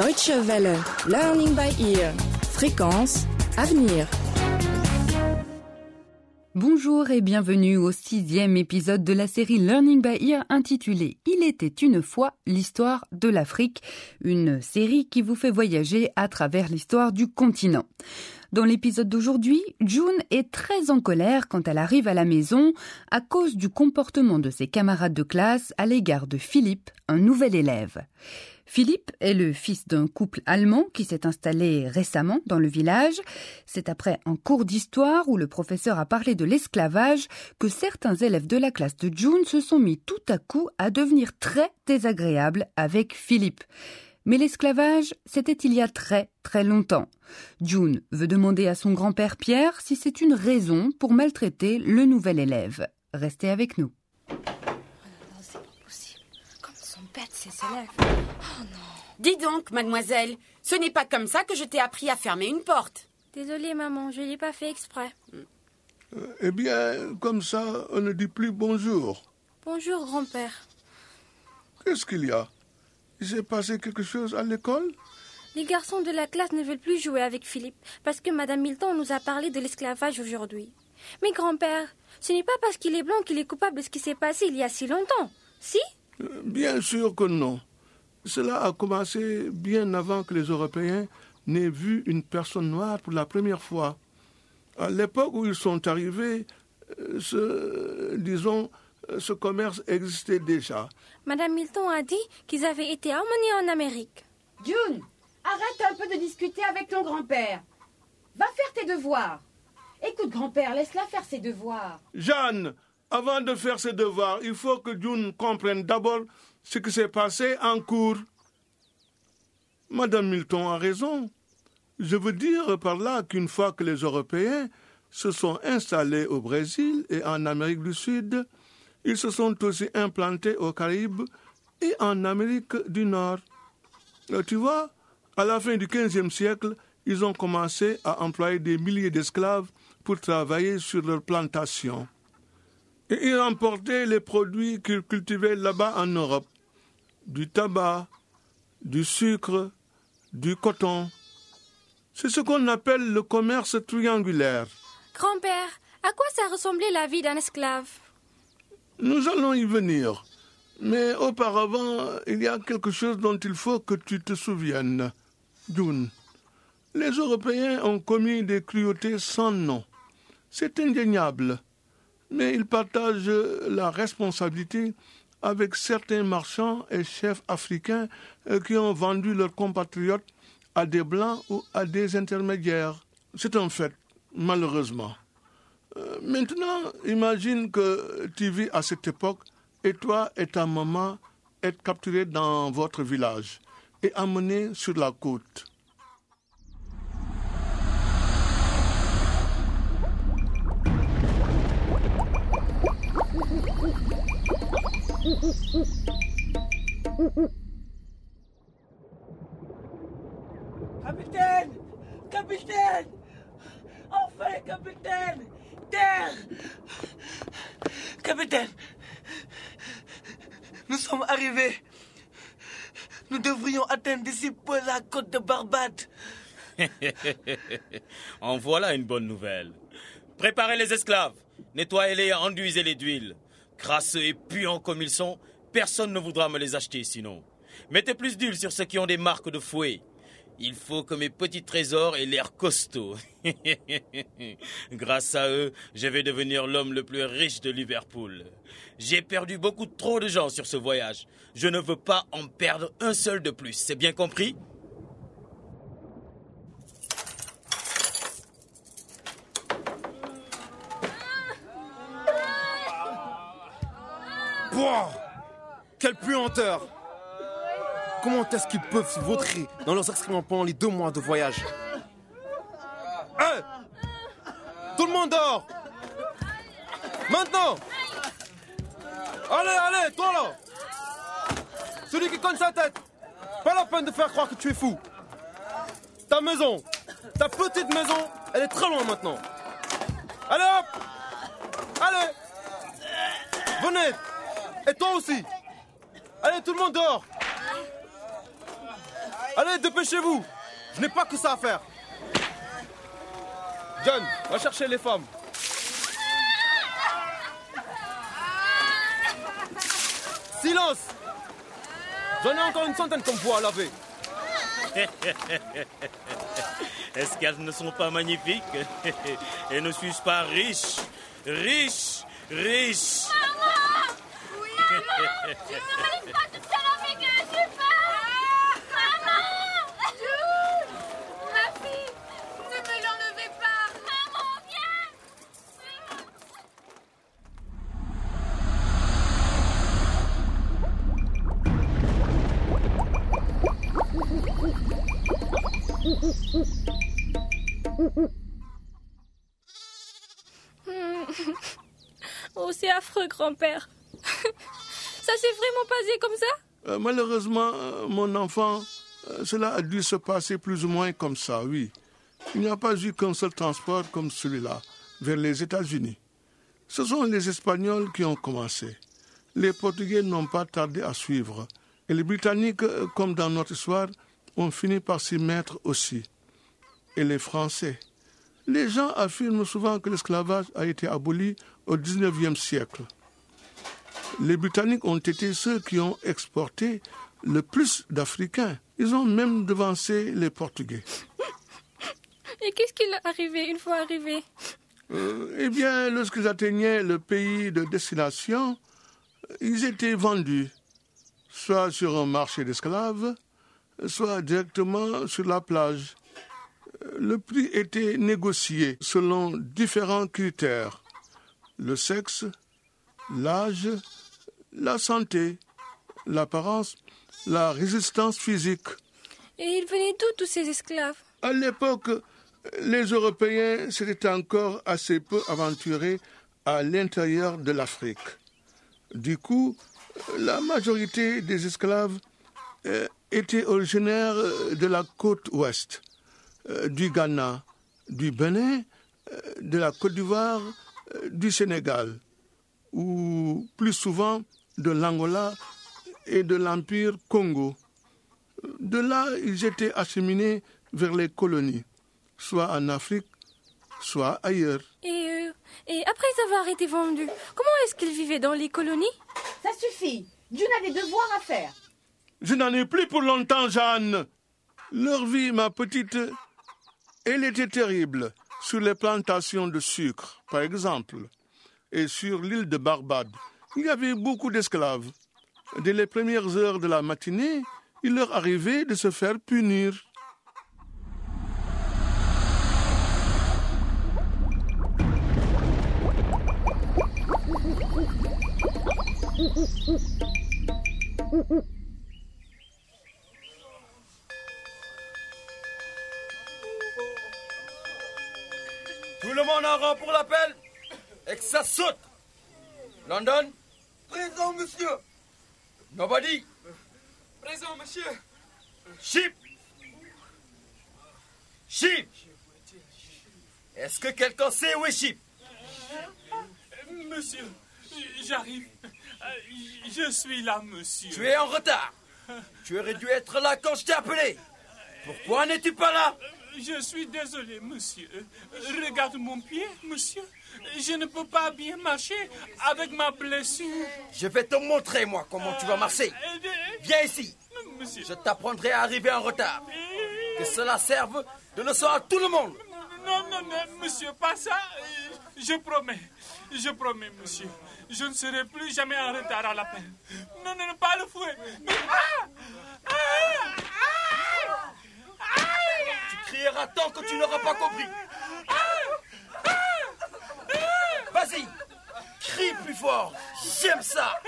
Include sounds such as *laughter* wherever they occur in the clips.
Deutsche Welle, Learning by Ear, Fréquence, Avenir. Bonjour et bienvenue au sixième épisode de la série Learning by Ear intitulée Il était une fois l'histoire de l'Afrique, une série qui vous fait voyager à travers l'histoire du continent. Dans l'épisode d'aujourd'hui, June est très en colère quand elle arrive à la maison à cause du comportement de ses camarades de classe à l'égard de Philippe, un nouvel élève. Philippe est le fils d'un couple allemand qui s'est installé récemment dans le village. C'est après un cours d'histoire où le professeur a parlé de l'esclavage que certains élèves de la classe de June se sont mis tout à coup à devenir très désagréables avec Philippe. Mais l'esclavage, c'était il y a très très longtemps. June veut demander à son grand-père Pierre si c'est une raison pour maltraiter le nouvel élève. Restez avec nous. Ces élèves. Oh non. Dis donc, mademoiselle, ce n'est pas comme ça que je t'ai appris à fermer une porte. Désolée maman, je l'ai pas fait exprès. Euh, eh bien, comme ça, on ne dit plus bonjour. Bonjour grand-père. Qu'est-ce qu'il y a? Il s'est passé quelque chose à l'école? Les garçons de la classe ne veulent plus jouer avec Philippe parce que Madame Milton nous a parlé de l'esclavage aujourd'hui. Mais grand-père, ce n'est pas parce qu'il est blanc qu'il est coupable de ce qui s'est passé il y a si longtemps. Si? Bien sûr que non. Cela a commencé bien avant que les Européens n'aient vu une personne noire pour la première fois. À l'époque où ils sont arrivés, euh, ce, disons, ce commerce existait déjà. Madame Milton a dit qu'ils avaient été emmenés en Amérique. June, arrête un peu de discuter avec ton grand-père. Va faire tes devoirs. Écoute, grand-père, laisse-la faire ses devoirs. Jeanne, avant de faire ses devoirs, il faut que June comprenne d'abord ce qui s'est passé en cours. Madame Milton a raison. Je veux dire par là qu'une fois que les Européens se sont installés au Brésil et en Amérique du Sud, ils se sont aussi implantés aux Caraïbes et en Amérique du Nord. Euh, Tu vois, à la fin du XVe siècle, ils ont commencé à employer des milliers d'esclaves pour travailler sur leurs plantations. Et ils emportaient les produits qu'ils cultivaient là-bas en Europe. Du tabac, du sucre, du coton. C'est ce qu'on appelle le commerce triangulaire. Grand-père, à quoi ça ressemblait la vie d'un esclave? Nous allons y venir. Mais auparavant, il y a quelque chose dont il faut que tu te souviennes. June, les Européens ont commis des cruautés sans nom. C'est indéniable. Mais ils partagent la responsabilité avec certains marchands et chefs africains euh, qui ont vendu leurs compatriotes à des blancs ou à des intermédiaires. C'est un fait, malheureusement. Euh, Maintenant, imagine que tu vis à cette époque et toi et ta maman êtes capturés dans votre village et amenés sur la côte. Capitaine Capitaine Enfin, capitaine Terre Capitaine Nous sommes arrivés. Nous devrions atteindre d'ici peu la côte de Barbade. *laughs* en voilà une bonne nouvelle. Préparez les esclaves, nettoyez-les et enduisez-les d'huile. Crasseux et puants comme ils sont, personne ne voudra me les acheter sinon. Mettez plus d'huile sur ceux qui ont des marques de fouet. Il faut que mes petits trésors aient l'air costauds. *laughs* Grâce à eux, je vais devenir l'homme le plus riche de Liverpool. J'ai perdu beaucoup trop de gens sur ce voyage. Je ne veux pas en perdre un seul de plus. C'est bien compris? Quelle puanteur. Comment est-ce qu'ils peuvent se vautrer dans leurs excréments pendant les deux mois de voyage? Hein? Tout le monde dort. Maintenant. Allez, allez, toi là. Celui qui cogne sa tête. Pas la peine de faire croire que tu es fou. Ta maison Ta petite maison, elle est très loin maintenant. Allez hop. Allez. Venez Et toi aussi. Allez, tout le monde dehors. Allez, dépêchez-vous. Je n'ai pas que ça à faire. John, va chercher les femmes. Silence. J'en ai encore une centaine comme vous à laver. *laughs* Est-ce qu'elles ne sont pas magnifiques? *laughs* Et ne suis-je pas riche? Riche Riche pas toute seule Maman Ma fille Ne me l'enlevez pas Maman, viens Oh, c'est affreux, grand-père. Ça s'est vraiment passé comme ça? Euh, malheureusement, euh, mon enfant, euh, cela a dû se passer plus ou moins comme ça, oui. Il n'y a pas eu qu'un seul transport comme celui-là vers les États-Unis. Ce sont les Espagnols qui ont commencé. Les Portugais n'ont pas tardé à suivre. Et les Britanniques, comme dans notre histoire, ont fini par s'y mettre aussi. Et les Français. Les gens affirment souvent que l'esclavage a été aboli au XIXe siècle. Les Britanniques ont été ceux qui ont exporté le plus d'Africains. Ils ont même devancé les Portugais. Et qu'est-ce qui est arrivé une fois arrivé Euh, eh bien, lorsqu'ils atteignaient le pays de destination, ils étaient vendus, soit sur un marché d'esclaves, soit directement sur la plage. Euh, Le prix était négocié selon différents critères. Le sexe, l'âge, la santé, l'apparence, la résistance physique. Et ils venaient d'où tous ces esclaves? À l'époque, les Européens s'étaient encore assez peu aventurés à l'intérieur de l'Afrique. Du coup, la majorité des esclaves euh, étaient originaires de la côte ouest, euh, du Ghana, du Bénin, euh, de la Côte d'Ivoire, du Sénégal, ou plus souvent de l'Angola et de l'Empire Congo. De là, ils étaient acheminés vers les colonies, soit en Afrique, soit ailleurs. et, euh, et après avoir été vendus, comment est-ce qu'ils vivaient dans les colonies? Ça suffit. June a des devoirs à faire. Je n'en ai plus pour longtemps, Jeanne. Leur vie, ma petite, elle était terrible sur les plantations de sucre, par exemple, et sur l'île de Barbade. Il y avait beaucoup d'esclaves. Dès les premières heures de la matinée, il leur arrivait de se faire punir. Tout le monde en rang pour l'appel et que ça saute. London Présent, monsieur. Nobody Présent, monsieur. Chip Chip Est-ce que quelqu'un sait où est Chip Monsieur, j'arrive. Je suis là, monsieur. Tu es en retard. Tu aurais dû être là quand je t'ai appelé. Pourquoi n'es-tu pas là? Je suis désolé, monsieur. Regarde mon pied, monsieur. Je ne peux pas bien marcher avec ma blessure. Je vais te montrer, moi, comment tu vas marcher. Viens ici. Monsieur. Je t'apprendrai à arriver en retard. Que cela serve de leçon à tout le monde. Non, non, non, monsieur, pas ça. Je promets. Je promets, monsieur. Je ne serai plus jamais en retard à l'appel. Non, non, non, pas le fouet. Ah Ah crieras tant que tu n'auras pas compris. Vas-y, crie plus fort. J'aime ça.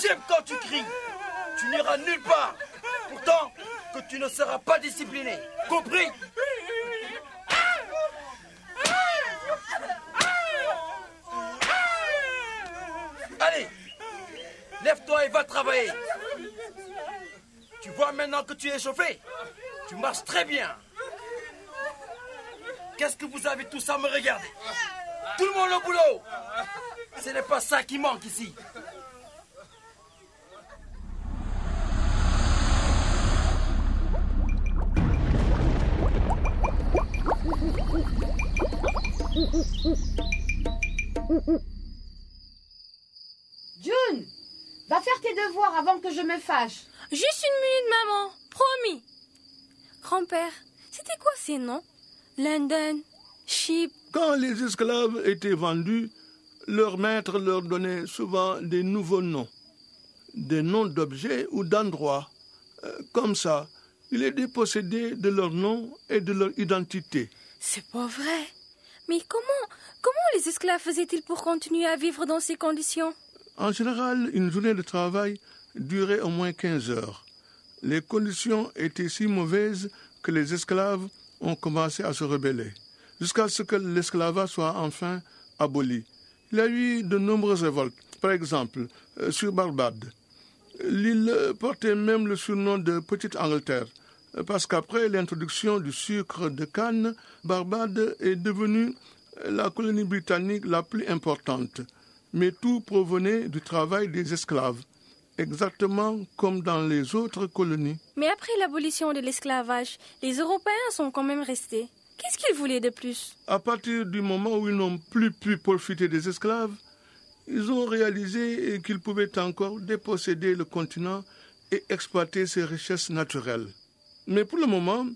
J'aime quand tu cries. Tu n'iras nulle part. Pourtant, que tu ne seras pas discipliné. Compris? Allez, lève-toi et va travailler. Tu vois maintenant que tu es chauffé tu marches très bien. Qu'est-ce que vous avez tous à me regarder? Tout le monde au boulot Ce n'est pas ça qui manque ici. June, va faire tes devoirs avant que je me fâche. Juste une minute, maman. Promis. Grand-père, c'était quoi ces noms? London, Sheep. Quand les esclaves étaient vendus, leur maître leur donnait souvent des nouveaux noms, des noms d'objets ou d'endroits. Euh, comme ça, il est dépossédé de leur nom et de leur identité. C'est pas vrai. Mais comment, comment les esclaves faisaient-ils pour continuer à vivre dans ces conditions? En général, une journée de travail durait au moins 15 heures. Les conditions étaient si mauvaises que les esclaves ont commencé à se rebeller, jusqu'à ce que l'esclavage soit enfin aboli. Il y a eu de nombreuses révoltes, par exemple euh, sur Barbade. L'île portait même le surnom de Petite Angleterre, parce qu'après l'introduction du sucre de canne, Barbade est devenue la colonie britannique la plus importante. Mais tout provenait du travail des esclaves, exactement comme dans les autres colonies. Mais après l'abolition de l'esclavage, les Européens sont quand même restés. Qu'est-ce qu'ils voulaient de plus? À partir du moment où ils n'ont plus pu profiter des esclaves, ils ont réalisé qu'ils pouvaient encore déposséder le continent et exploiter ses richesses naturelles. Mais pour le moment,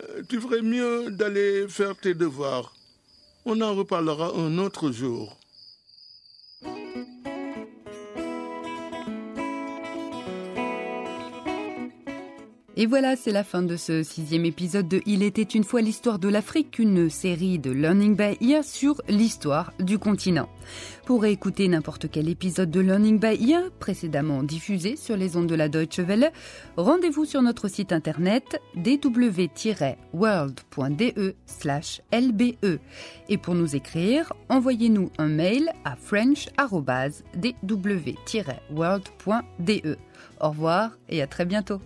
euh, tu ferais mieux d'aller faire tes devoirs. On en reparlera un autre jour. Et voilà, c'est la fin de ce sixième épisode de Il était une fois l'histoire de l'Afrique, une série de Learning by Ear sur l'histoire du continent. Pour écouter n'importe quel épisode de Learning by Ear précédemment diffusé sur les ondes de la Deutsche Welle, rendez-vous sur notre site internet dw-world.de/lbe. Et pour nous écrire, envoyez-nous un mail à french@dw-world.de. Au revoir et à très bientôt.